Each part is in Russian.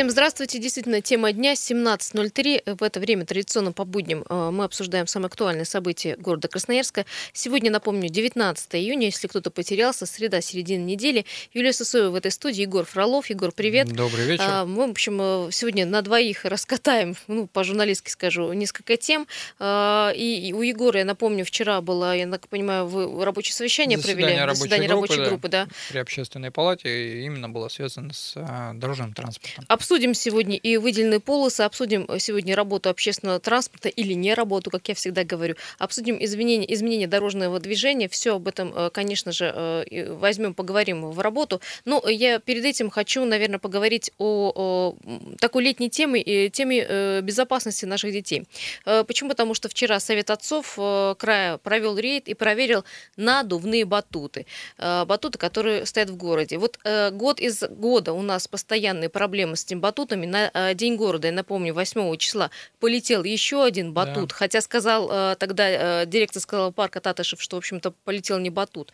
Всем здравствуйте. Действительно, тема дня 17.03. В это время традиционно по будням э, мы обсуждаем самые актуальные события города Красноярска. Сегодня, напомню, 19 июня, если кто-то потерялся, среда, середина недели. Юлия Сосоева в этой студии, Егор Фролов. Егор, привет. Добрый вечер. А, мы, в общем, э, сегодня на двоих раскатаем, ну, по-журналистски скажу, несколько тем. А, и у Егора, я напомню, вчера было, я так понимаю, вы рабочее совещание заседание провели? Рабочей заседание группы, рабочей группы, да. При общественной палате, именно было связано с а, дорожным транспортом. Обсудим сегодня и выделенные полосы, обсудим сегодня работу общественного транспорта или не работу, как я всегда говорю. Обсудим изменения, изменения дорожного движения. Все об этом, э, конечно же, э, возьмем, поговорим в работу. Но я перед этим хочу, наверное, поговорить о, о такой летней теме, теме э, безопасности наших детей. Почему? Потому что вчера Совет отцов края провел рейд и проверил надувные батуты. Батуты, которые стоят в городе. Вот год из года у нас постоянные проблемы с этим батутами. На э, День города, я напомню, 8 числа полетел еще один батут, да. хотя сказал э, тогда, э, директор сказал парка Татышев, что, в общем-то, полетел не батут,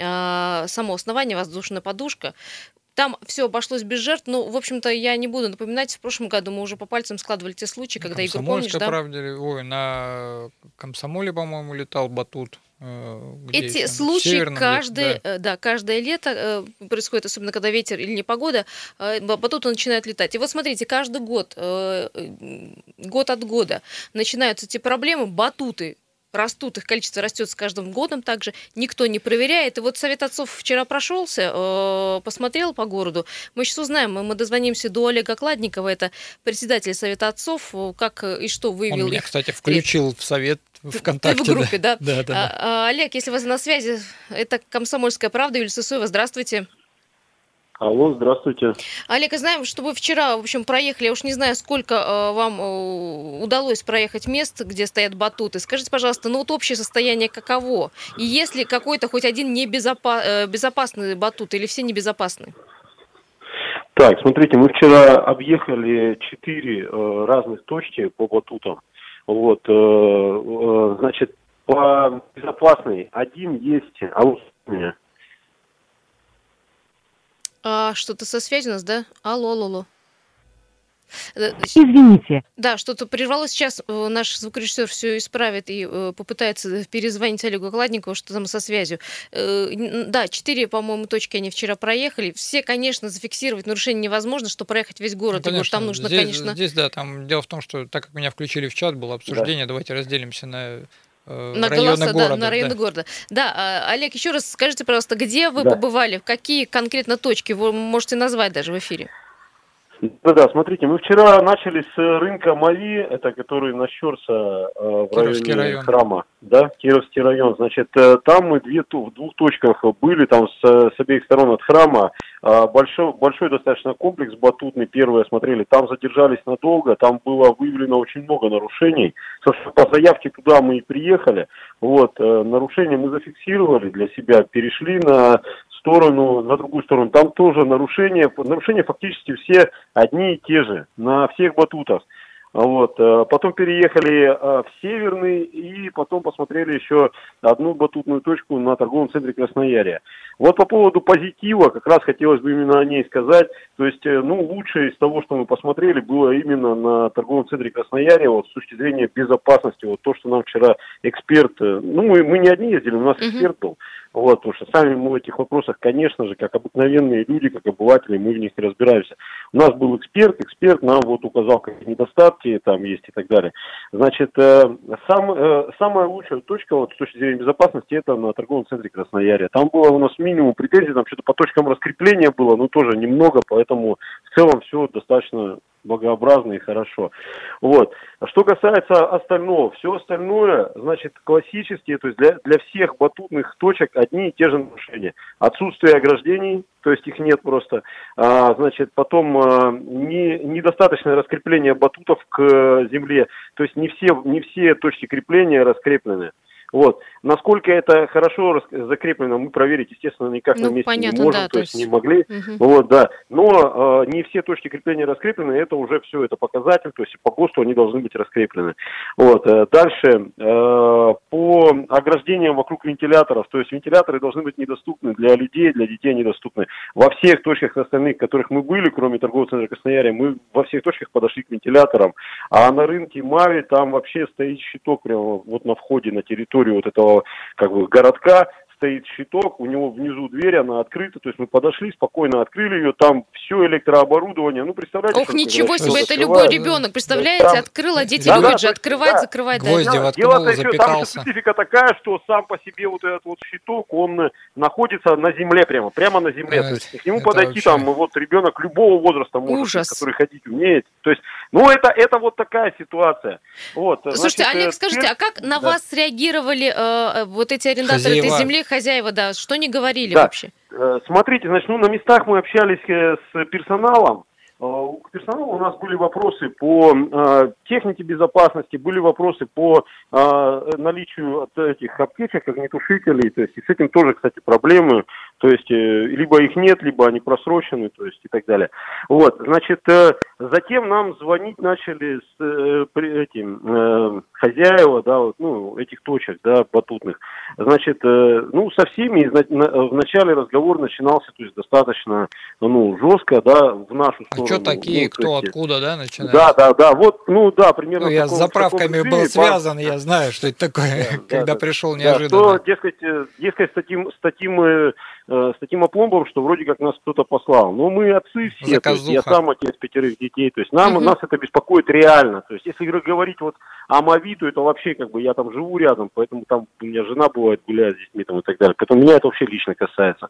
а само основание, воздушная подушка. Там все обошлось без жертв, но, в общем-то, я не буду напоминать. В прошлом году мы уже по пальцам складывали те случаи, когда Игорь, помнишь, да? правде, ой, на Комсомоле, по-моему, летал батут. Эти случаи Северном каждый, да. да, каждое лето происходит, особенно когда ветер или непогода, батуты начинают летать. И вот смотрите, каждый год, год от года начинаются эти проблемы, батуты растут, их количество растет с каждым годом также, никто не проверяет. И вот Совет отцов вчера прошелся, э, посмотрел по городу. Мы сейчас узнаем, мы дозвонимся до Олега Кладникова, это председатель Совета отцов, как и что вывел Он меня, их. кстати, включил в Совет ВКонтакте. Ты в группе, да? Да, да. да. А, а, Олег, если вы на связи, это «Комсомольская правда», Юлия Сысоева, здравствуйте. Алло, здравствуйте. Олег, знаем, что вы вчера, в общем, проехали, я уж не знаю, сколько э, вам э, удалось проехать мест, где стоят батуты. Скажите, пожалуйста, ну вот общее состояние каково? И есть ли какой-то хоть один небезопа- э, безопасный батут или все небезопасны? Так, смотрите, мы вчера объехали четыре э, разных точки по батутам. Вот, э, э, значит, по безопасной один есть, а вот у меня а, что-то со связью у нас, да? Алло, алло, алло. Э, Извините. Да, что-то прервалось. Сейчас э, наш звукорежиссер все исправит и э, попытается перезвонить Олегу Кладникову, что там со связью. Да, четыре, по-моему, точки они вчера проехали. Все, конечно, зафиксировать нарушение невозможно, что проехать весь город. Ну, конечно, там нужно, здесь, конечно... Здесь, да, там дело в том, что так как меня включили в чат, было обсуждение, да. давайте разделимся на Э, на голоса, города, да, на районы да. города. Да, а, Олег, еще раз скажите, пожалуйста, где вы да. побывали, в какие конкретно точки вы можете назвать даже в эфире? Да, да, смотрите, мы вчера начали с рынка Мави, это который нащерся э, в Кировский районе район. храма, да, Кировский район. Значит, э, там мы две, в двух точках были, там с, с обеих сторон от храма. Э, большой, большой достаточно комплекс батутный, первый осмотрели. Там задержались надолго, там было выявлено очень много нарушений. Собственно, по заявке туда мы и приехали. Вот, э, нарушения мы зафиксировали для себя, перешли на сторону, на другую сторону. Там тоже нарушения, нарушения фактически все одни и те же на всех батутах. Вот. Э, потом переехали э, в Северный и потом посмотрели еще одну батутную точку на торговом центре Красноярия. Вот по поводу позитива, как раз хотелось бы именно о ней сказать. То есть, э, ну, лучшее из того, что мы посмотрели, было именно на торговом центре Красноярия, вот с точки зрения безопасности, вот то, что нам вчера эксперт, ну, мы, мы не одни ездили, у нас uh-huh. эксперт был, вот, потому что сами мы в этих вопросах, конечно же, как обыкновенные люди, как обыватели, мы в них не разбираемся. У нас был эксперт, эксперт нам вот указал, какие недостатки там есть и так далее. Значит, э, сам, э, самая лучшая точка вот, с точки зрения безопасности это на торговом центре Красноярия. Там было у нас минимум претензий, там что-то по точкам раскрепления было, но тоже немного, поэтому в целом все достаточно благообразно и хорошо. Вот. Что касается остального, все остальное, значит, классические, то есть для, для всех батутных точек одни и те же нарушения. Отсутствие ограждений, то есть их нет просто. А, значит, потом а, не, недостаточное раскрепление батутов к земле, то есть не все, не все точки крепления раскреплены. Вот. Насколько это хорошо закреплено, мы проверить, естественно, никак ну, на месте понятно, не можем, да, то, есть не могли. Угу. Вот, да. Но э, не все точки крепления раскреплены, это уже все, это показатель, то есть по ГОСТу они должны быть раскреплены. Вот. Э, дальше, э, по ограждениям вокруг вентиляторов, то есть вентиляторы должны быть недоступны для людей, для детей недоступны. Во всех точках остальных, в которых мы были, кроме торгового центра Красноярия, мы во всех точках подошли к вентиляторам. А на рынке Мави там вообще стоит щиток прямо вот на входе на территорию вот этого как бы городка, стоит щиток, у него внизу дверь, она открыта, то есть мы подошли, спокойно открыли ее, там все электрооборудование, ну представляете. Ох, ничего себе, это любой ребенок, представляете, там... открыл, а дети да, любят да, же открывать, да, закрывать. Гвозди да. воткнул, Дело еще, там специфика такая, что сам по себе вот этот вот щиток, он находится на земле прямо, прямо на земле, то есть к нему подойти вообще... там вот ребенок любого возраста может, Ужас. который ходить умеет, то есть, ну это, это вот такая ситуация. Вот, Слушайте, значит, Олег, э, скажите, а как на да. вас реагировали э, вот эти арендаторы Хозяева. этой земли, хозяева, да, что не говорили да. вообще? Э, смотрите, значит, ну, на местах мы общались э, с персоналом, к э, персоналу у нас были вопросы по э, технике безопасности, были вопросы по э, наличию этих аптечек, огнетушителей, то есть и с этим тоже, кстати, проблемы, то есть э, либо их нет, либо они просрочены, то есть и так далее. Вот, значит, э, затем нам звонить начали с э, этим э, хозяева, да, вот, ну, этих точек, да, батутных. Значит, э, ну, со всеми изна- на, в начале разговор начинался, то есть достаточно, ну, жестко, да, в нашу сторону что такие, ну, кто есть, откуда, да, начинает? Да, да, да, вот, ну да, примерно. Ну, я с заправками был связан, я знаю, что это такое, да, когда да, пришел неожиданно. Да, что, дескать, дескать, с таким, с таким, э, с таким опломбом, что вроде как нас кто-то послал. Но мы отцы все, то есть я сам отец пятерых детей, то есть нам, угу. нас это беспокоит реально. То есть если говорить вот о Мави, то это вообще как бы я там живу рядом, поэтому там у меня жена бывает гуляет с детьми там и так далее. Поэтому меня это вообще лично касается.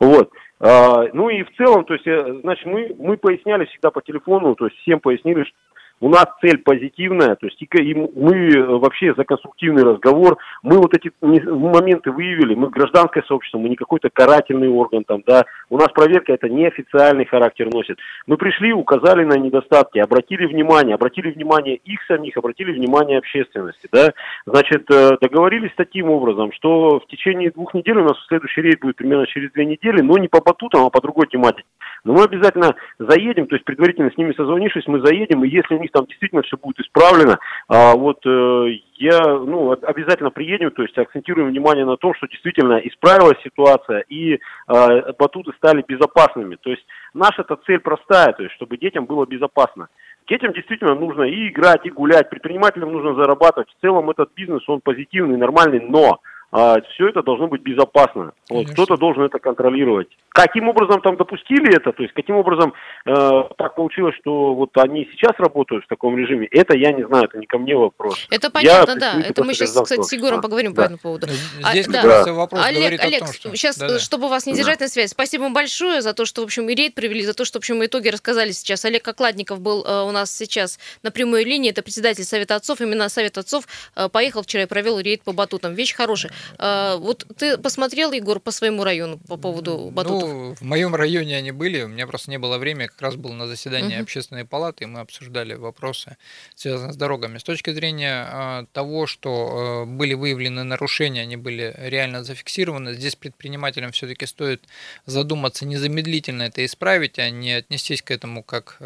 Вот. А, ну и в целом, то есть, э, значит, мы, мы поясняли всегда по телефону, то есть всем пояснили, что у нас цель позитивная, то есть и мы э, вообще за конструктивный разговор, мы вот эти моменты выявили, мы гражданское сообщество, мы не какой-то карательный орган там, да, у нас проверка это неофициальный характер носит. Мы пришли, указали на недостатки, обратили внимание, обратили внимание их самих, обратили внимание общественности, да, значит, э, договорились таким образом, что в течение двух недель у нас следующий рейд будет примерно через две недели, но не по батутам, а по другой тематике. Но мы обязательно заедем, то есть предварительно с ними созвонившись, мы заедем, и если у них там действительно все будет исправлено, а вот э, я ну, обязательно приедем, то есть акцентируем внимание на том, что действительно исправилась ситуация и батуты стали безопасными. То есть наша эта цель простая, то есть чтобы детям было безопасно. Детям действительно нужно и играть, и гулять, предпринимателям нужно зарабатывать. В целом этот бизнес, он позитивный, нормальный, но а, все это должно быть безопасно. Вот, кто-то должен это контролировать. Каким образом там допустили это, то есть каким образом э, так получилось, что вот они сейчас работают в таком режиме, это я не знаю, это не ко мне вопрос. Это понятно, я да. Это мы сейчас, кстати, с Егором поговорим да. по этому поводу. Здесь а, да. вопрос Олег, Олег, том, что... сейчас, да, да. чтобы вас не держать да. на связи, спасибо вам большое за то, что, в общем, и рейд привели, за то, что, в общем, итоги рассказали сейчас. Олег Окладников был э, у нас сейчас на прямой линии, это председатель Совета отцов, именно Совет отцов э, поехал вчера и провел рейд по батутам. Вещь хорошая. Э, вот ты посмотрел, Егор, по своему району по поводу батутов? Ну, в моем районе они были, у меня просто не было времени, как раз был на заседании угу. общественной палаты, и мы обсуждали вопросы, связанные с дорогами. С точки зрения э, того, что э, были выявлены нарушения, они были реально зафиксированы, здесь предпринимателям все-таки стоит задуматься незамедлительно это исправить, а не отнестись к этому как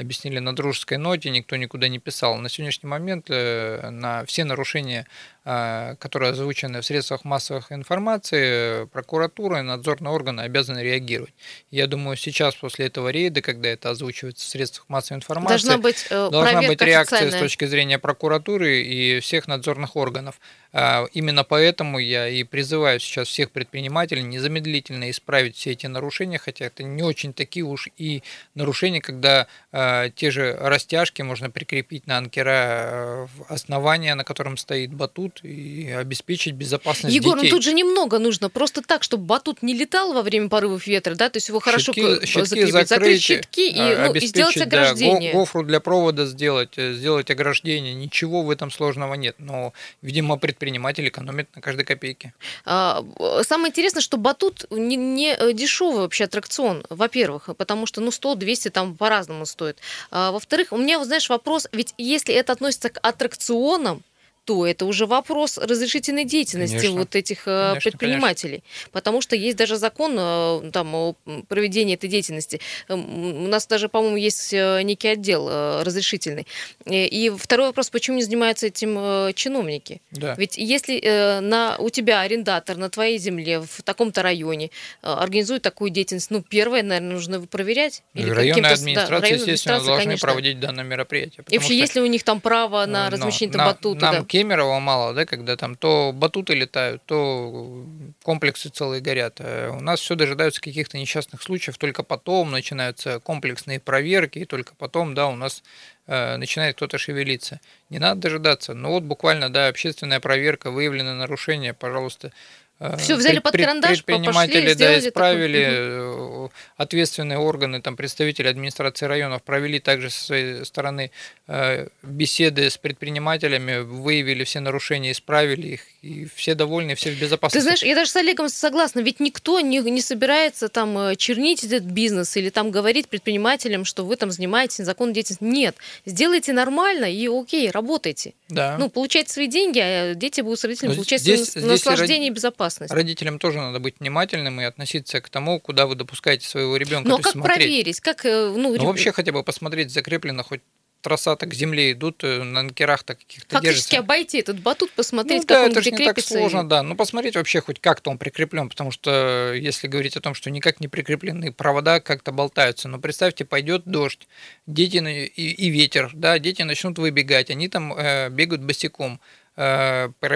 объяснили на дружеской ноте, никто никуда не писал. На сегодняшний момент э, на все нарушения, которые озвучены в средствах массовой информации, прокуратура и надзорные органы обязаны реагировать. Я думаю, сейчас после этого рейда, когда это озвучивается в средствах массовой информации, должна быть, э, должна быть реакция с точки зрения прокуратуры и всех надзорных органов. А, именно поэтому я и призываю сейчас всех предпринимателей незамедлительно исправить все эти нарушения, хотя это не очень такие уж и нарушения, когда э, те же растяжки можно прикрепить на анкера основания, на котором стоит батут, и обеспечить безопасность Егор, детей. ну тут же немного нужно, просто так, чтобы батут не летал во время порывов ветра, да, то есть его хорошо щитки, щитки закрепить, закрыть, закрыть щитки и, ну, и сделать ограждение. Да, гофру для провода сделать, э, сделать ограждение, ничего в этом сложного нет, но, видимо, предприниматели предприниматель экономит на каждой копейке. А, самое интересное, что батут не, не э, дешевый вообще аттракцион, во-первых, потому что, ну, 100-200 там по-разному стоит. А, во-вторых, у меня, вот, знаешь, вопрос, ведь если это относится к аттракционам, то это уже вопрос разрешительной деятельности конечно. вот этих э, конечно, предпринимателей. Конечно. Потому что есть даже закон э, там, о проведении этой деятельности. Эм, у нас даже, по-моему, есть э, некий отдел разрешительный. И второй вопрос, почему не занимаются этим чиновники? Да. Ведь если на, у тебя арендатор на твоей земле в таком-то районе организует такую деятельность, ну, первое, наверное, нужно проверять. Или районная администрация, да, естественно, должны конечно. проводить данное мероприятие. И вообще, есть ли у них там право на размещение там, батута? Нам, да? Кемерово мало, да, когда там то батуты летают, то комплексы целые горят. А у нас все дожидаются каких-то несчастных случаев, только потом начинаются комплексные проверки, и только потом, да, у нас э, начинает кто-то шевелиться. Не надо дожидаться. Ну вот буквально, да, общественная проверка, выявлены нарушения, пожалуйста, Э, Все взяли под карандаш, предприниматели, пошли, да, исправили, такой... Э, ответственные органы, там представители администрации районов провели также со своей стороны э, беседы с предпринимателями, выявили все нарушения, исправили их, и все довольны, все в безопасности. Ты знаешь, я даже с Олегом согласна, ведь никто не, не собирается там чернить этот бизнес или там говорить предпринимателям, что вы там занимаетесь незаконной деятельностью. Нет, сделайте нормально и окей, работайте. Да. Ну, получайте свои деньги, а дети будут с родителями получать здесь, наслаждение здесь и безопасность безопасность. Родителям тоже надо быть внимательным и относиться к тому, куда вы допускаете своего ребенка. Но как смотреть. проверить? Как, э, ну, ну, вообще хотя бы посмотреть, закреплено хоть троса-то к земле идут, э, на анкерах-то каких-то Фактически держатся. обойти этот батут, посмотреть, ну, как да, он это где не так сложно, и... да. Ну, посмотреть вообще хоть как-то он прикреплен, потому что если говорить о том, что никак не прикреплены провода как-то болтаются, но представьте, пойдет дождь, дети и, и ветер, да, дети начнут выбегать, они там э, бегают босиком, Э,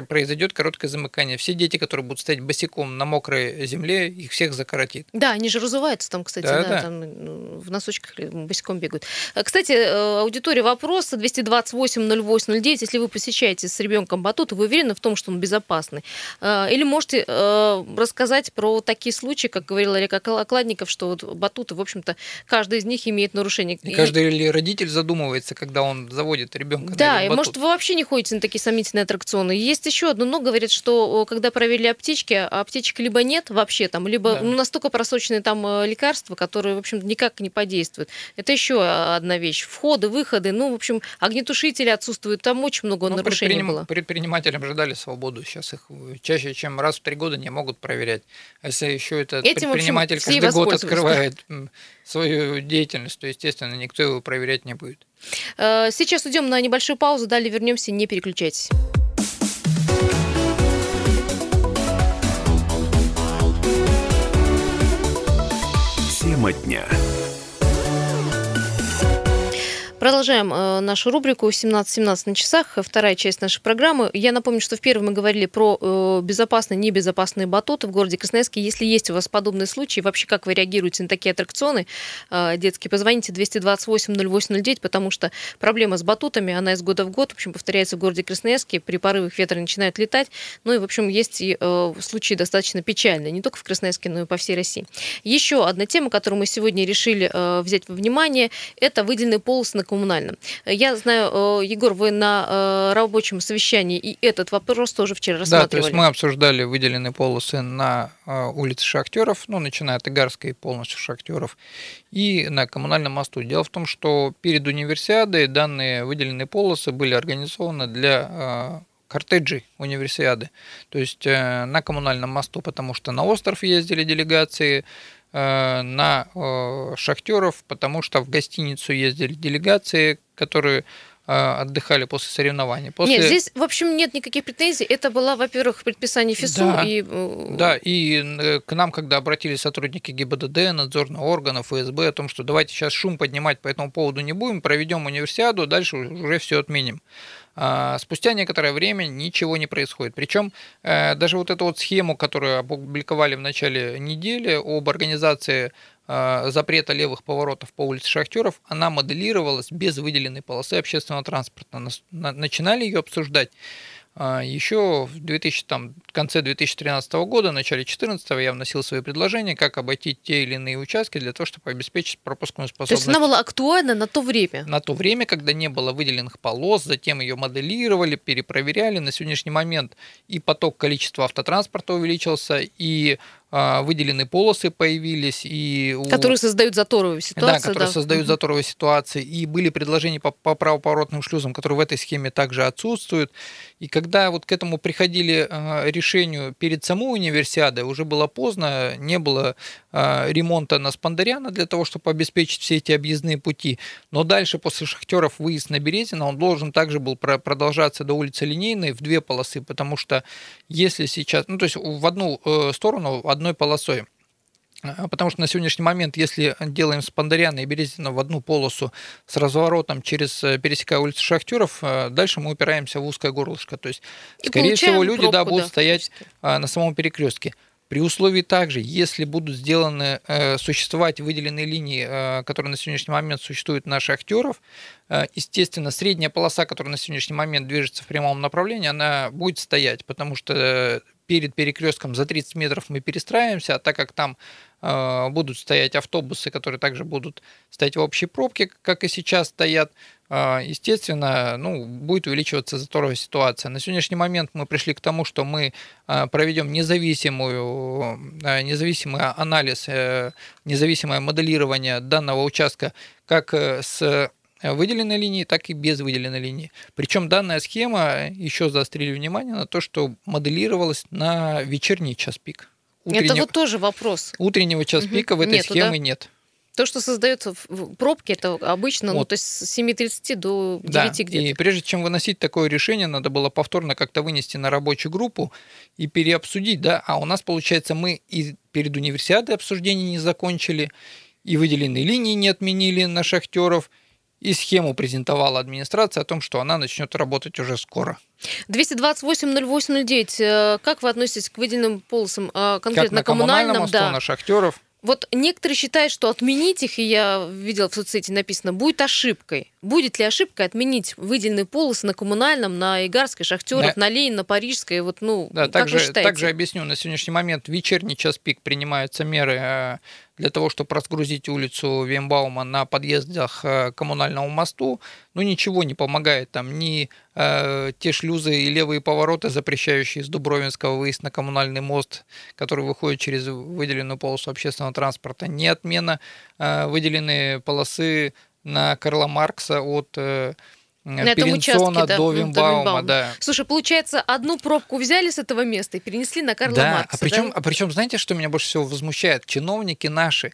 произойдет короткое замыкание. Все дети, которые будут стоять босиком на мокрой земле, их всех закоротит. Да, они же разуваются там, кстати, да, да, да. Там, ну, в носочках босиком бегают. Э, кстати, э, аудитория вопроса 228-08-09. Если вы посещаете с ребенком батут, вы уверены в том, что он безопасный? Или можете рассказать про такие случаи, как говорил Олег Окладников, что вот батуты, в общем-то, каждый из них имеет нарушение. И каждый родитель задумывается, когда он заводит ребенка. Да, и может вы вообще не ходите на такие сомнительные аттракционы. Есть еще одно, но говорит, что когда проверили аптечки, а аптечек либо нет вообще там, либо да. ну, настолько просроченные там э, лекарства, которые, в общем никак не подействуют. Это еще одна вещь. Входы, выходы, ну, в общем, огнетушители отсутствуют, там очень много но нарушений предприним... было. Предпринимателям же дали свободу, сейчас их чаще, чем раз в три года не могут проверять. А если еще этот Этим, предприниматель общем, каждый год открывает свою деятельность, то, естественно, никто его проверять не будет. Э, сейчас уйдем на небольшую паузу, далее вернемся, не переключайтесь. Тема дня. Продолжаем э, нашу рубрику 17.17 на часах, вторая часть нашей программы. Я напомню, что в первом мы говорили про э, безопасные, небезопасные батуты в городе Красноярске. Если есть у вас подобные случаи, вообще как вы реагируете на такие аттракционы э, детские, позвоните 228-0809, потому что проблема с батутами, она из года в год, в общем, повторяется в городе Красноярске, при порывах ветра начинают летать. Ну и, в общем, есть и э, случаи достаточно печальные, не только в Красноярске, но и по всей России. Еще одна тема, которую мы сегодня решили э, взять во внимание, это выделенные полосы на коммунальном. Я знаю, э, Егор, вы на э, рабочем совещании и этот вопрос тоже вчера рассматривали. Да, то есть мы обсуждали выделенные полосы на э, улице Шахтеров, ну, начиная от Игарской полностью Шахтеров, и на коммунальном мосту. Дело в том, что перед универсиадой данные выделенные полосы были организованы для кортеджей универсиады. То есть на коммунальном мосту, потому что на остров ездили делегации, Э, на э, шахтеров, потому что в гостиницу ездили делегации, которые э, отдыхали после соревнований. После... Нет, здесь, в общем, нет никаких претензий. Это было, во-первых, предписание ФИСУ. Да, и... да, и к нам, когда обратились сотрудники ГИБДД, надзорных органов, ФСБ, о том, что давайте сейчас шум поднимать по этому поводу не будем, проведем универсиаду, дальше уже все отменим. А, спустя некоторое время ничего не происходит. Причем э, даже вот эту вот схему, которую опубликовали в начале недели об организации э, запрета левых поворотов по улице Шахтеров, она моделировалась без выделенной полосы общественного транспорта. Начинали ее обсуждать Еще в 2000, там, конце 2013 года, начале 2014 я вносил свои предложения, как обойти те или иные участки для того, чтобы обеспечить пропускную способность. То есть она была актуальна на то время? На то время, когда не было выделенных полос, затем ее моделировали, перепроверяли. На сегодняшний момент и поток количества автотранспорта увеличился, и а, выделены полосы появились. И у... Которые создают заторовую ситуацию. Да, которые да. создают заторовые ситуации. И были предложения по, по правоповоротным шлюзам, которые в этой схеме также отсутствуют. И когда вот к этому приходили а, решению перед самой универсиадой, уже было поздно, не было а, ремонта на Спандаряна для того, чтобы обеспечить все эти объездные пути. Но дальше, после шахтеров, выезд на Березина, он должен также был продолжаться до улицы Линейной в две полосы, потому что если сейчас, ну то есть в одну э, сторону, одной полосой, а, Потому что на сегодняшний момент, если делаем с Пандаряна и Березина в одну полосу с разворотом через э, пересекая улицу Шахтеров, э, дальше мы упираемся в узкое горлышко. То есть, и скорее всего, люди пробку, да, будут да, стоять а, на самом перекрестке. При условии также, если будут сделаны, э, существовать выделенные линии, э, которые на сегодняшний момент существуют на шахтеров, э, естественно, средняя полоса, которая на сегодняшний момент движется в прямом направлении, она будет стоять, потому что перед перекрестком за 30 метров мы перестраиваемся, а так как там э, будут стоять автобусы, которые также будут стоять в общей пробке, как и сейчас стоят, э, естественно, ну, будет увеличиваться заторовая ситуация. На сегодняшний момент мы пришли к тому, что мы э, проведем независимую, э, независимый анализ, э, независимое моделирование данного участка как с выделенной линии, так и без выделенной линии. Причем данная схема, еще заострили внимание на то, что моделировалась на вечерний час пик. Утреннего, Это вот тоже вопрос. Утреннего час угу. пика в этой Нету, схеме да? нет. То, что создается в пробке, это обычно, ну, вот. ну, то есть с 7.30 до 9 да. где-то. И прежде чем выносить такое решение, надо было повторно как-то вынести на рабочую группу и переобсудить, да, а у нас, получается, мы и перед универсиадой обсуждение не закончили, и выделенные линии не отменили на шахтеров, и схему презентовала администрация о том, что она начнет работать уже скоро. 228-08-09. Э, как вы относитесь к выделенным полосам э, конкретно как на коммунальном, мосту, да. на шахтеров? Вот некоторые считают, что отменить их, и я видела в соцсети написано, будет ошибкой. Будет ли ошибкой отменить выделенные полосы на коммунальном, на Игарской, Шахтеров, на, на Ленина, на Парижской? Вот, ну, да, как также, вы считаете? Также объясню. На сегодняшний момент вечерний час пик принимаются меры э, для того, чтобы разгрузить улицу Вембаума на подъездах к коммунальному мосту. Ну, ничего не помогает. Там ни э, те шлюзы и левые повороты, запрещающие из Дубровинского выезд на коммунальный мост, который выходит через выделенную полосу общественного транспорта, ни отмена э, выделенные полосы на Карла Маркса от э, на Перенсона да, до Вимбаума, да. Слушай, получается, одну пробку взяли с этого места и перенесли на Карла да, Маркса. А причем, да? а причем, знаете, что меня больше всего возмущает? Чиновники наши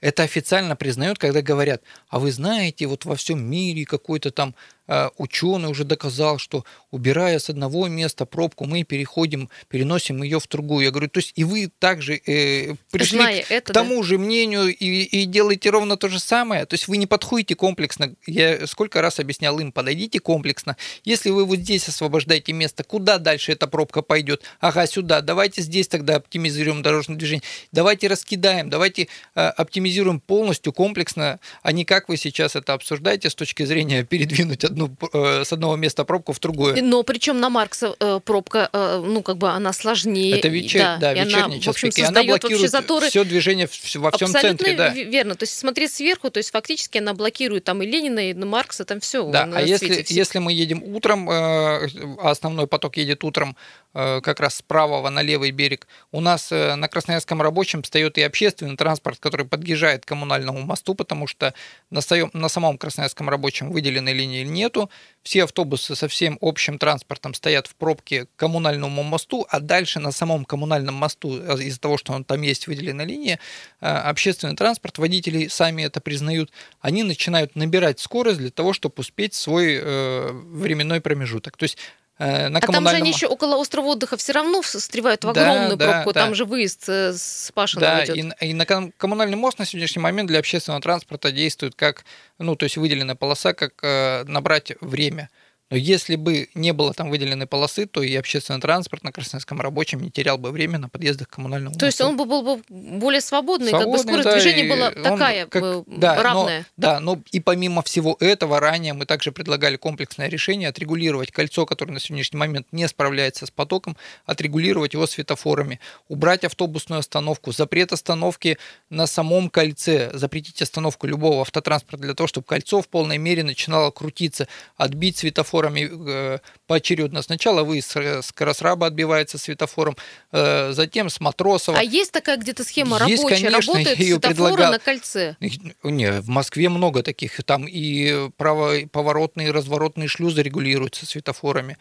это официально признают, когда говорят, а вы знаете, вот во всем мире какой-то там Э, ученый уже доказал, что убирая с одного места пробку, мы переходим, переносим ее в другую. Я говорю, то есть и вы также э, пришли Зная к, это, к тому да? же мнению и, и делаете ровно то же самое. То есть вы не подходите комплексно. Я сколько раз объяснял им, подойдите комплексно. Если вы вот здесь освобождаете место, куда дальше эта пробка пойдет? Ага, сюда. Давайте здесь тогда оптимизируем дорожное движение. Давайте раскидаем, давайте э, оптимизируем полностью комплексно, а не как вы сейчас это обсуждаете с точки зрения передвинуть одну, э, с одного места пробку в другое. Но причем на Маркса э, пробка, э, ну, как бы она сложнее. Это вечер, да, да вечерний она, час в общем, пик. И она блокирует заторы. все движение во всем Абсолютно центре. Да. верно. То есть смотреть сверху, то есть фактически она блокирует там и Ленина, и Маркса, там все. Да, а если, если мы едем утром, а основной поток едет утром как раз с правого на левый берег, у нас на Красноярском рабочем встает и общественный транспорт, который подъезжает к коммунальному мосту, потому что на, своем, на самом Красноярском рабочем выделенной линии нет нету. Все автобусы со всем общим транспортом стоят в пробке к коммунальному мосту, а дальше на самом коммунальном мосту, э, из-за того, что он там есть выделенная линия, э, общественный транспорт, водители сами это признают, они начинают набирать скорость для того, чтобы успеть свой э, временной промежуток. То есть Э, на а там же они еще около острова отдыха все равно встревают в огромную да, пробку, да, там да. же выезд э, с Пашиного да, идет. И, и на коммунальный мост на сегодняшний момент для общественного транспорта действует как, ну, то есть выделенная полоса, как э, набрать время. Но если бы не было там выделенной полосы, то и общественный транспорт на Красноярском рабочем не терял бы время на подъездах к коммунальному То мосту. есть он бы был бы более свободный, свободный как бы скорость да, движения была такая как, да, равная. Но, да, но и помимо всего этого, ранее мы также предлагали комплексное решение отрегулировать кольцо, которое на сегодняшний момент не справляется с потоком, отрегулировать его светофорами, убрать автобусную остановку, запрет остановки на самом кольце, запретить остановку любого автотранспорта для того, чтобы кольцо в полной мере начинало крутиться, отбить светофор светофорами э, поочередно. Сначала выезд с Красраба отбивается светофором, э, затем с Матросова. А есть такая где-то схема есть, рабочая? Конечно, Работают ее светофоры предлагал... на кольце? Не, в Москве много таких. Там и право, поворотные, разворотные шлюзы регулируются светофорами.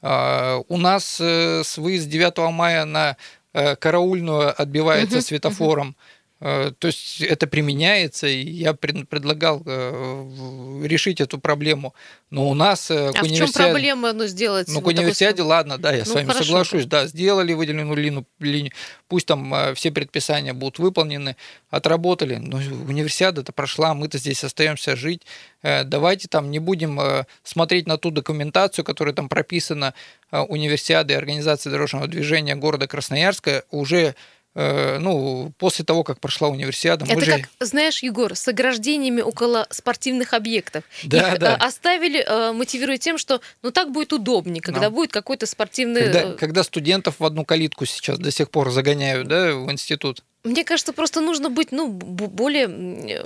А, у нас с выезд 9 мая на караульную отбивается светофором. Э, то есть это применяется, и я предлагал э, решить эту проблему. Но у нас э, а к в чем проблема ну, сделать? Ну, к универсиаде, такой... ладно, да, я ну, с вами хорошо. соглашусь, да, сделали выделенную линию, линию, пусть там все предписания будут выполнены, отработали, но универсиада-то прошла, мы-то здесь остаемся жить. Давайте там не будем смотреть на ту документацию, которая там прописана универсиады и организации дорожного движения города Красноярска, уже ну, после того, как прошла универсиада. Это же... как, знаешь, Егор, с ограждениями около спортивных объектов. Да, Их да. оставили, э, мотивируя тем, что ну так будет удобнее, когда да. будет какой-то спортивный... Когда, э, когда студентов в одну калитку сейчас до сих пор загоняют да, в институт. Мне кажется, просто нужно быть ну, более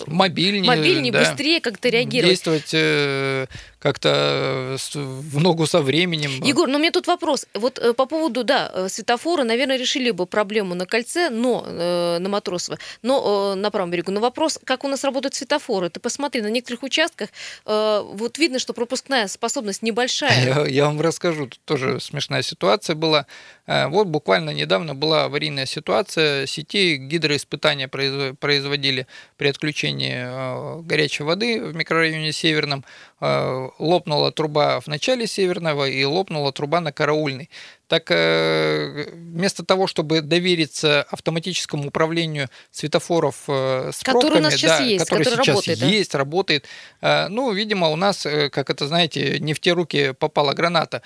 мобильнее, мобильнее да. быстрее как-то реагировать. Действовать э, как-то в ногу со временем. Егор, но у меня тут вопрос. Вот э, по поводу, да, э, светофора, наверное, решили бы проблему на кольце, но э, на Матросово, но э, на правом берегу. Но вопрос, как у нас работают светофоры. Ты посмотри, на некоторых участках э, вот видно, что пропускная способность небольшая. Я, я вам расскажу. Тут тоже смешная ситуация была. Э, вот буквально недавно была аварийная ситуация сетей гидроиспытания производили при отключении э, горячей воды в микрорайоне Северном. Э, лопнула труба в начале Северного и лопнула труба на Караульной. Так э, вместо того, чтобы довериться автоматическому управлению светофоров с который пробками, у нас сейчас да, есть, который, который сейчас работает, есть, да? работает, ну, видимо, у нас, как это, знаете, не в те руки попала граната.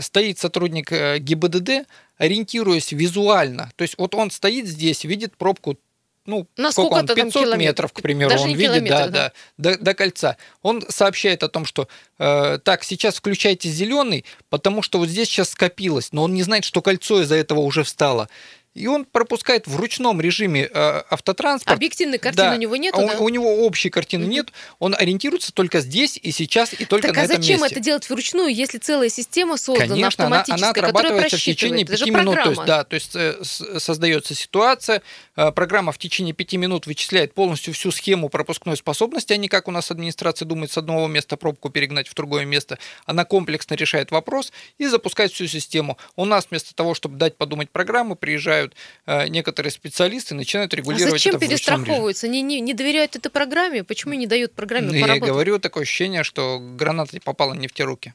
Стоит сотрудник ГИБДД, ориентируясь визуально. То есть вот он стоит здесь, видит пробку ну, На сколько он, 500 метров, к примеру, Даже он видит, да, да, до, до кольца. Он сообщает о том, что э, так, сейчас включайте зеленый, потому что вот здесь сейчас скопилось, но он не знает, что кольцо из-за этого уже встало и он пропускает в ручном режиме э, автотранспорт. Объективной картины да. у него нет? А да? у, у него общей картины mm-hmm. нет, он ориентируется только здесь и сейчас, и только так, на а этом зачем месте. это делать вручную, если целая система создана Конечно, автоматическая, она, она отрабатывается в течение пяти минут. То есть, да, то есть э, создается ситуация, э, программа в течение пяти минут вычисляет полностью всю схему пропускной способности, а не как у нас администрация думает с одного места пробку перегнать в другое место. Она комплексно решает вопрос и запускает всю систему. У нас вместо того, чтобы дать подумать программу, приезжают некоторые некоторые специалисты начинают а регулировать а зачем это перестраховываются? Не, не, не доверяют этой программе? Почему не дают программе ну, поработать? Я говорю, такое ощущение, что граната попала не в те руки.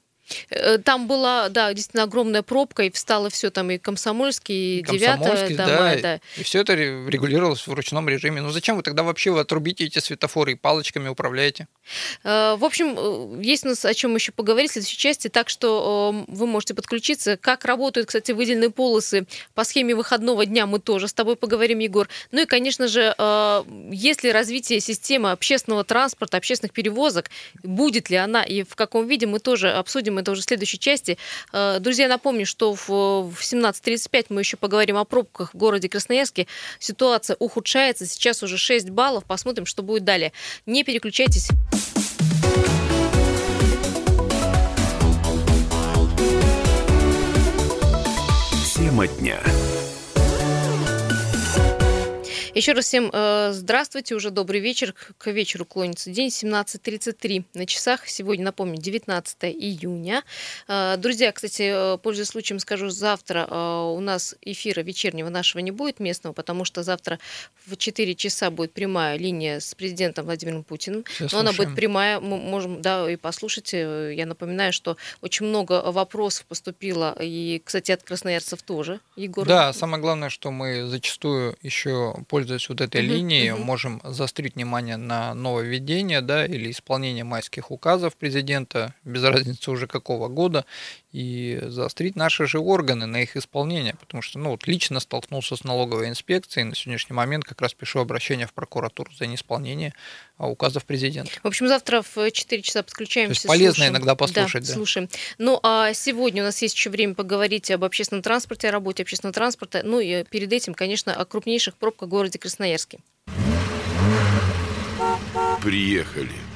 Э, там была, да, действительно огромная пробка, и встало все там и Комсомольский, и Девятое, да, да, да. И все это регулировалось в ручном режиме. Ну зачем вы тогда вообще вы отрубите эти светофоры и палочками управляете? Э, в общем, э, есть у нас о чем еще поговорить в следующей части, так что вы можете подключиться. Как работают, кстати, выделенные полосы по схеме выходного дня, мы тоже с тобой поговорим, Егор. Ну и, конечно же, есть ли развитие системы общественного транспорта, общественных перевозок, будет ли она и в каком виде, мы тоже обсудим это уже в следующей части. Э, друзья, напомню, что в 17.35 мы еще поговорим о пробках в городе Красноярске. Ситуация ухудшается, сейчас уже 6 баллов, посмотрим, что будет далее. Не переключайтесь. Еще раз всем э, здравствуйте, уже добрый вечер. К вечеру клонится день, 17.33 на часах. Сегодня, напомню, 19 июня. Э, друзья, кстати, э, пользуясь случаем, скажу, завтра у нас эфира вечернего нашего не будет местного, потому что завтра в 4 часа будет прямая линия с президентом Владимиром Путиным. Но она будет прямая, мы можем да, и послушать. Я напоминаю, что очень много вопросов поступило, и, кстати, от красноярцев тоже, Егор. Да, самое главное, что мы зачастую еще пользуемся пользуясь вот этой uh-huh, линией, uh-huh. можем заострить внимание на нововведение, да, или исполнение майских указов президента, без разницы уже какого года, и заострить наши же органы на их исполнение, потому что, ну, вот лично столкнулся с налоговой инспекцией, на сегодняшний момент как раз пишу обращение в прокуратуру за неисполнение а, указов президента. В общем, завтра в 4 часа подключаемся. То есть полезно слушаем. иногда послушать. Да, да, слушаем. Ну, а сегодня у нас есть еще время поговорить об общественном транспорте, о работе общественного транспорта, ну и перед этим, конечно, о крупнейших пробках в городе Красноярске. Приехали.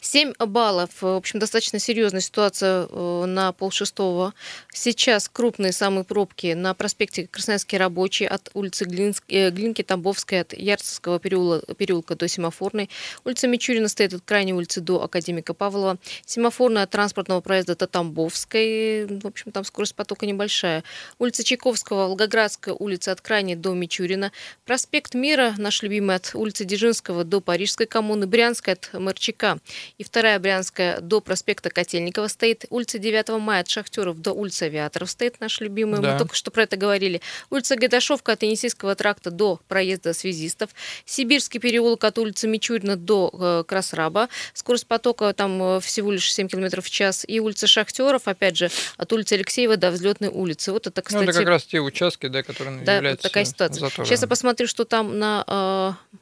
7 баллов. В общем, достаточно серьезная ситуация э, на полшестого. Сейчас крупные самые пробки на проспекте Красноярский рабочий от улицы э, Глинки, Тамбовской, от Ярцевского переулка, переулка до Семафорной. Улица Мичурина стоит от крайней улицы до Академика Павлова. Семафорная от транспортного проезда до Тамбовской. В общем, там скорость потока небольшая. Улица Чайковского, Волгоградская улица от крайней до Мичурина. Проспект Мира, наш любимый, от улицы Дзержинского до Парижской коммуны. Брянская от Марчака и вторая Брянская до проспекта Котельникова стоит. Улица 9 мая от Шахтеров до улицы Авиаторов стоит, наш любимый. Да. Мы только что про это говорили. Улица Гайдашовка от Енисейского тракта до проезда связистов. Сибирский переулок от улицы Мичурина до э, Красраба. Скорость потока там э, всего лишь 7 км в час. И улица Шахтеров, опять же, от улицы Алексеева до Взлетной улицы. Вот это, кстати... Ну, это как раз те участки, да, которые да, являются такая ситуация. Затором. Сейчас я посмотрю, что там на э,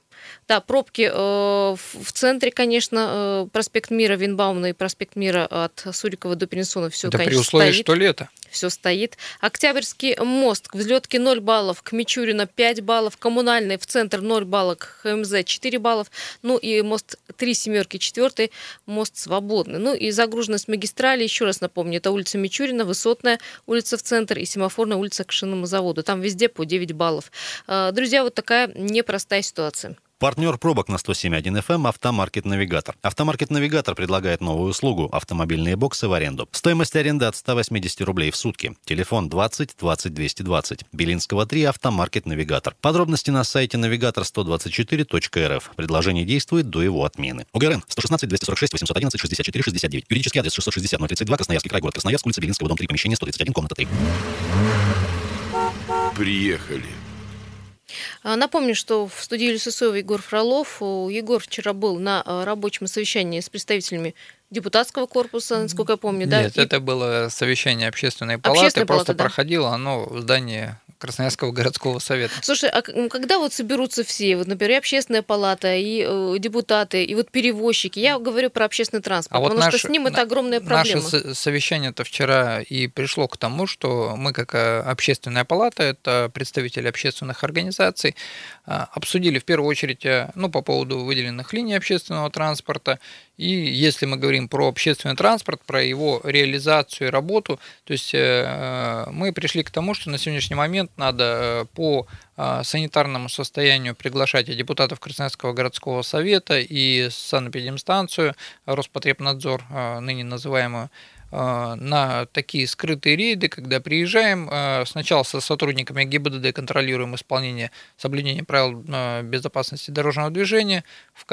да, пробки э, в центре, конечно, э, проспект Мира, Винбаумна и проспект Мира от Сурикова до Перенсона все, Это конечно, при условии, стоит. что лето. Все стоит. Октябрьский мост к взлетке 0 баллов, к Мичурина 5 баллов, коммунальный в центр 0 баллов, к ХМЗ 4 баллов, ну и мост 3 семерки, 4 мост свободный. Ну и загруженность магистрали, еще раз напомню, это улица Мичурина, Высотная улица в центр и семафорная улица к шинному заводу. Там везде по 9 баллов. Э, друзья, вот такая непростая ситуация. Партнер пробок на 107.1 FM эм «Автомаркет Навигатор». «Автомаркет Навигатор» предлагает новую услугу – автомобильные боксы в аренду. Стоимость аренды от 180 рублей в сутки. Телефон 20 20 220. Белинского 3 «Автомаркет Навигатор». Подробности на сайте навигатор124.рф. Предложение действует до его отмены. УГРН 116 246 811 64 69. Юридический адрес 660 032 Красноярский край, город Красноярск, улица Белинского, дом 3, помещение 131, комната 3. Приехали. А, напомню, что в студии Лисусова Егор Фролов. Егор вчера был на а, рабочем совещании с представителями депутатского корпуса, насколько я помню, да? Нет, и... это было совещание общественной палаты, Общественная просто палата, да? проходило оно в здании Красноярского городского совета. Слушай, а когда вот соберутся все, вот, например, и общественная палата, и э, депутаты, и вот перевозчики, я говорю про общественный транспорт, а потому вот наш, что с ним это огромная проблема. Наше совещание-то вчера и пришло к тому, что мы, как э, общественная палата, это представители общественных организаций, э, обсудили в первую очередь, э, ну, по поводу выделенных линий общественного транспорта, и если мы говорим про общественный транспорт, про его реализацию и работу, то есть мы пришли к тому, что на сегодняшний момент надо э, по санитарному состоянию приглашать депутатов Красноярского городского совета и санэпидемстанцию, Роспотребнадзор, ныне называемую, на такие скрытые рейды, когда приезжаем, сначала со сотрудниками ГИБДД контролируем исполнение, соблюдение правил безопасности дорожного движения, в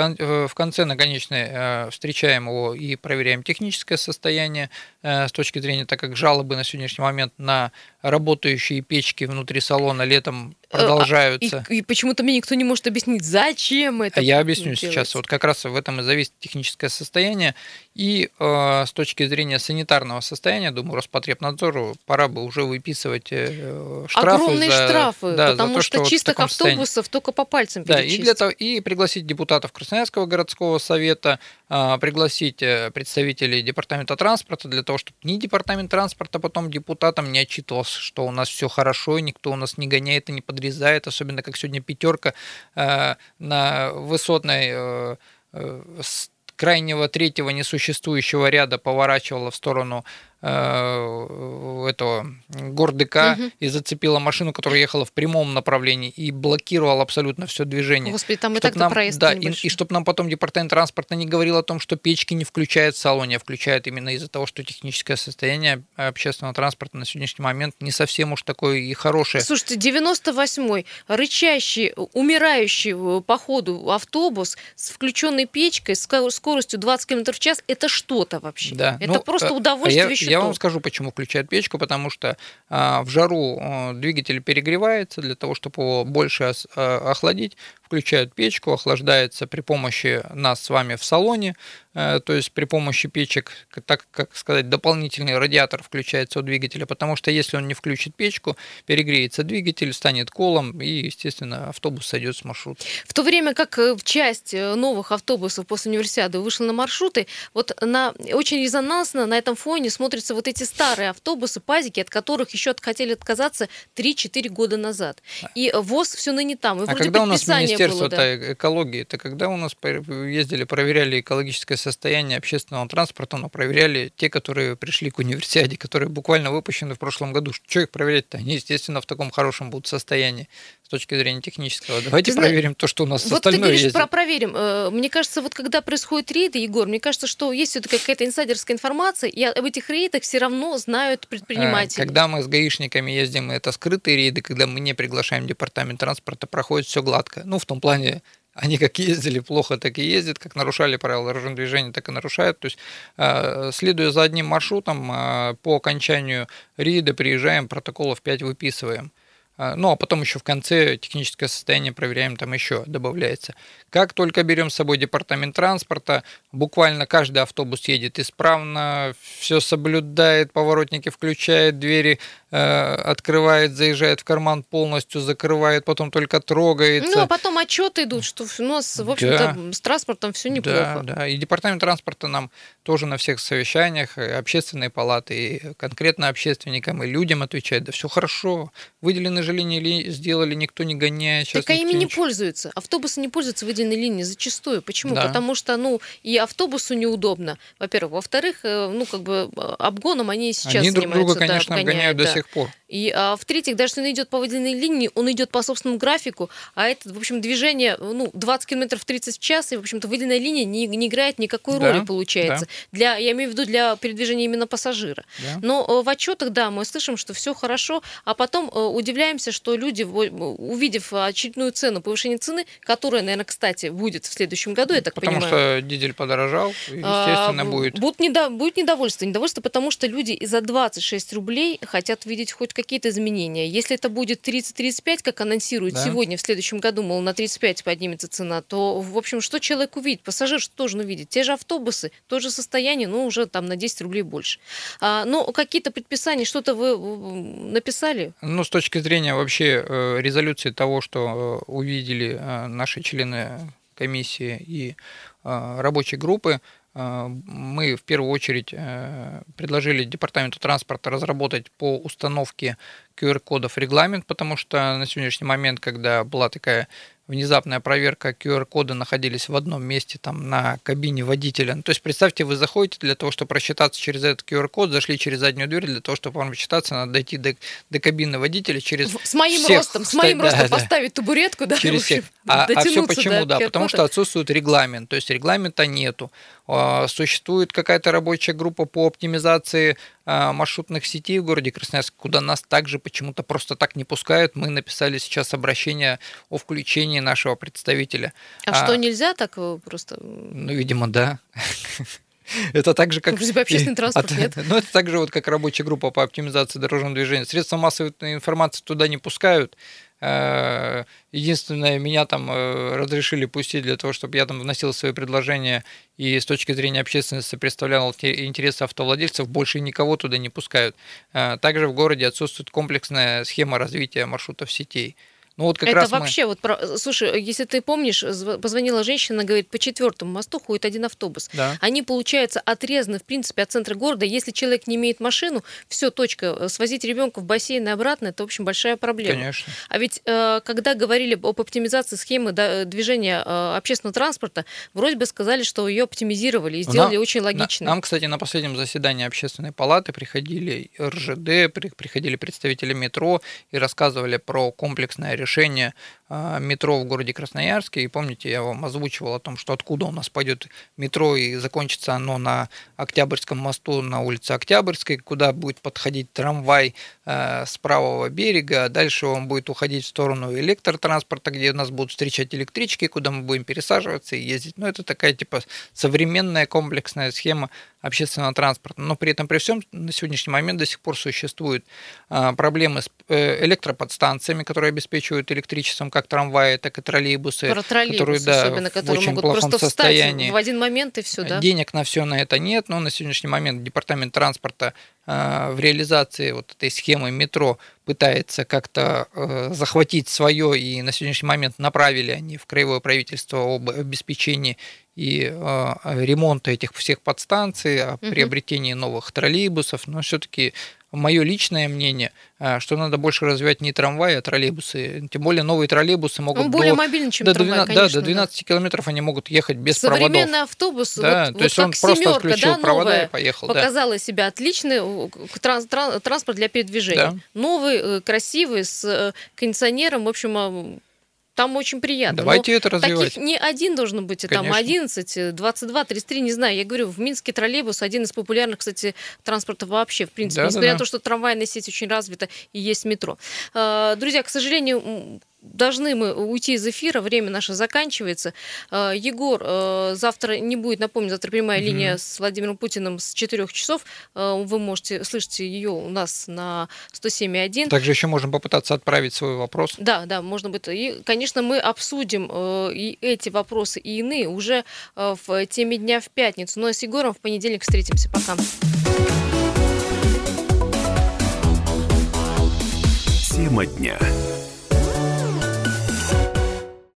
конце на конечной встречаем его и проверяем техническое состояние с точки зрения, так как жалобы на сегодняшний момент на работающие печки внутри салона летом Э, а, продолжаются. И, и почему-то мне никто не может объяснить, зачем это. А я объясню делается. сейчас. Вот как раз в этом и зависит техническое состояние. И э, с точки зрения санитарного состояния, думаю, Роспотребнадзору пора бы уже выписывать э, штрафы. Огромные за, штрафы, да, потому за то, что, что чистых автобусов состоянии. только по пальцам Да, и, для того, и пригласить депутатов Красноярского городского совета, э, пригласить э, представителей департамента транспорта для того, чтобы ни департамент транспорта потом депутатам не отчитывался, что у нас все хорошо, и никто у нас не гоняет и не под подрезает, особенно как сегодня пятерка э, на высотной э, крайнего третьего несуществующего ряда поворачивала в сторону этого гордыка угу. и зацепила машину, которая ехала в прямом направлении и блокировала абсолютно все движение. Господи, там и так-то проезд Да, и, и чтобы нам потом департамент транспорта не говорил о том, что печки не включают в салоне, а включают именно из-за того, что техническое состояние общественного транспорта на сегодняшний момент не совсем уж такое и хорошее. Слушайте, 98-й рычащий, умирающий по ходу автобус с включенной печкой, с скоростью 20 км в час, это что-то вообще. Да. Это ну, просто а удовольствие я, я вам скажу, почему включают печку, потому что а, в жару а, двигатель перегревается для того, чтобы его больше а, охладить включают печку, охлаждается при помощи нас с вами в салоне, э, то есть при помощи печек, так как сказать, дополнительный радиатор включается у двигателя, потому что если он не включит печку, перегреется двигатель, станет колом и, естественно, автобус сойдет с маршрута. В то время как э, часть э, новых автобусов после универсиады вышла на маршруты, вот на, очень резонансно на этом фоне смотрятся вот эти старые автобусы, пазики, от которых еще хотели отказаться 3-4 года назад. И ВОЗ все ныне там. И а когда у нас Министерство было, да. экологии, это когда у нас ездили, проверяли экологическое состояние общественного транспорта, но проверяли те, которые пришли к универсиаде, которые буквально выпущены в прошлом году. Что их проверять-то? Они, естественно, в таком хорошем будут состоянии точки зрения технического. Давайте Ты проверим то, что у нас вот остальное ты говоришь ездит. про проверим. Э, мне кажется, вот когда происходит рейды, Егор, мне кажется, что есть все-таки какая-то инсайдерская информация, и об этих рейдах все равно знают предприниматели. Когда мы с гаишниками ездим, это скрытые рейды, когда мы не приглашаем департамент транспорта, проходит все гладко. Ну, в том плане, они как ездили плохо, так и ездят, как нарушали правила дорожного движения, так и нарушают. То есть, э, следуя за одним маршрутом, э, по окончанию рейда приезжаем, протоколов 5 выписываем. А, ну, а потом еще в конце техническое состояние проверяем, там еще добавляется. Как только берем с собой департамент транспорта, буквально каждый автобус едет исправно, все соблюдает, поворотники включает, двери э, открывает, заезжает в карман полностью, закрывает, потом только трогается. Ну, а потом отчеты идут, что у нас, в общем-то, да. с транспортом все неплохо. Да, да. И департамент транспорта нам тоже на всех совещаниях, и общественные палаты, и конкретно общественникам, и людям отвечает, да все хорошо, выделены же линии сделали, никто не гоняет. Сейчас так а ими не пользуются. Автобусы не пользуются выделенной линией зачастую. Почему? Да. Потому что, ну, и автобусу неудобно, во-первых. Во-вторых, э, ну, как бы э, обгоном они сейчас Они друг друга, конечно, да, обгоняют, обгоняют да. до сих пор. И а, в-третьих, даже если он идет по выделенной линии, он идет по собственному графику, а это, в общем, движение, ну, 20 км в 30 в час, и, в общем-то, выделенная линия не, не играет никакой да, роли, получается. Да. Для, я имею в виду для передвижения именно пассажира. Да. Но э, в отчетах, да, мы слышим, что все хорошо, а потом э, удивляемся, что люди, увидев очередную цену, повышение цены, которая, наверное, кстати, будет в следующем году, я так потому понимаю. Потому что дизель подорожал, естественно, а, будет. Будет, недо, будет недовольство. Недовольство, потому что люди за 26 рублей хотят видеть хоть какие-то изменения. Если это будет 30-35, как анонсируют да. сегодня, в следующем году, мол, на 35 поднимется цена, то, в общем, что человек увидит? Пассажир что должен увидеть? Те же автобусы, то же состояние, но уже там на 10 рублей больше. А, но какие-то предписания, что-то вы написали? Ну, с точки зрения вообще э, резолюции того, что э, увидели э, наши члены комиссии и рабочей группы, мы в первую очередь предложили Департаменту транспорта разработать по установке QR-кодов регламент, потому что на сегодняшний момент, когда была такая внезапная проверка QR-кода находились в одном месте, там, на кабине водителя. Ну, то есть, представьте, вы заходите для того, чтобы просчитаться через этот QR-код, зашли через заднюю дверь, для того, чтобы вам рассчитаться, надо дойти до, до кабины водителя через С моим всех, ростом, с моим ростом да, поставить да. табуретку, да? Через всех. А, а все почему? Да, потому что отсутствует регламент, то есть регламента нету. А, существует какая-то рабочая группа по оптимизации а, маршрутных сетей в городе Красноярск, куда нас также почему-то просто так не пускают. Мы написали сейчас обращение о включении нашего представителя. А, а что, нельзя так просто? Ну, видимо, да. Это так же, как... общественный транспорт, нет? Ну, это так же, вот, как рабочая группа по оптимизации дорожного движения. Средства массовой информации туда не пускают, Э, единственное, меня там э, разрешили пустить для того, чтобы я там вносил свои предложения и с точки зрения общественности представлял интересы автовладельцев, больше никого туда не пускают. Э, также в городе отсутствует комплексная схема развития маршрутов сетей. Ну, вот как это раз вообще, мы... вот, про... слушай, если ты помнишь, позвонила женщина, говорит, по четвертому мосту ходит один автобус. Да. Они, получается, отрезаны, в принципе, от центра города. Если человек не имеет машину, все, точка. Э, свозить ребенка в бассейн и обратно, это, в общем, большая проблема. Конечно. А ведь, э, когда говорили об оптимизации схемы движения э, общественного транспорта, вроде бы сказали, что ее оптимизировали и сделали нам, очень логично. Нам, кстати, на последнем заседании общественной палаты приходили РЖД, приходили представители метро и рассказывали про комплексное решение решение а, метро в городе Красноярске. И помните, я вам озвучивал о том, что откуда у нас пойдет метро и закончится оно на Октябрьском мосту на улице Октябрьской, куда будет подходить трамвай а, с правого берега, а дальше он будет уходить в сторону электротранспорта, где нас будут встречать электрички, куда мы будем пересаживаться и ездить. Ну, это такая типа современная комплексная схема общественного транспорта. Но при этом, при всем, на сегодняшний момент до сих пор существуют проблемы с э, электроподстанциями, которые обеспечивают электричеством как трамваи, так и троллейбусы, Про которые, да, особенно, которые в очень могут плохом просто состоянии. в один момент и все, да? Денег на все на это нет, но на сегодняшний момент департамент транспорта э, в реализации вот этой схемы метро пытается как-то э, захватить свое, и на сегодняшний момент направили они в краевое правительство об обеспечении и э, ремонта этих всех подстанций, о приобретении новых троллейбусов, но все-таки мое личное мнение, а, что надо больше развивать не трамваи, а троллейбусы. Тем более новые троллейбусы могут Он более до, мобильный, чем до 12, трамвай, конечно, Да, до 12 да. километров они могут ехать без Современный проводов. Современный автобус, да, вот, то есть вот он просто семерка, включил да, провода новая, и поехал. Показала да. себя отличный транс, транспорт для передвижения. Да. Новый, э, красивый, с э, кондиционером, в общем, а, там очень приятно. Давайте Но это развивать. Таких не один должен быть, а там 11, 22, 33, не знаю. Я говорю, в Минске троллейбус один из популярных, кстати, транспортов вообще, в принципе. Да, несмотря да, да. на то, что трамвайная сеть очень развита и есть метро. А, друзья, к сожалению, должны мы уйти из эфира, время наше заканчивается. А, Егор а, завтра не будет, напомню, завтра прямая mm-hmm. линия с Владимиром Путиным с 4 часов. Вы можете слышать ее у нас на 107.1. Также еще можем попытаться отправить свой вопрос. Да, да, можно будет. И, конечно, мы обсудим э, и эти вопросы, и иные уже э, в теме дня в пятницу. Ну а с Егором в понедельник встретимся. Пока. Тема дня.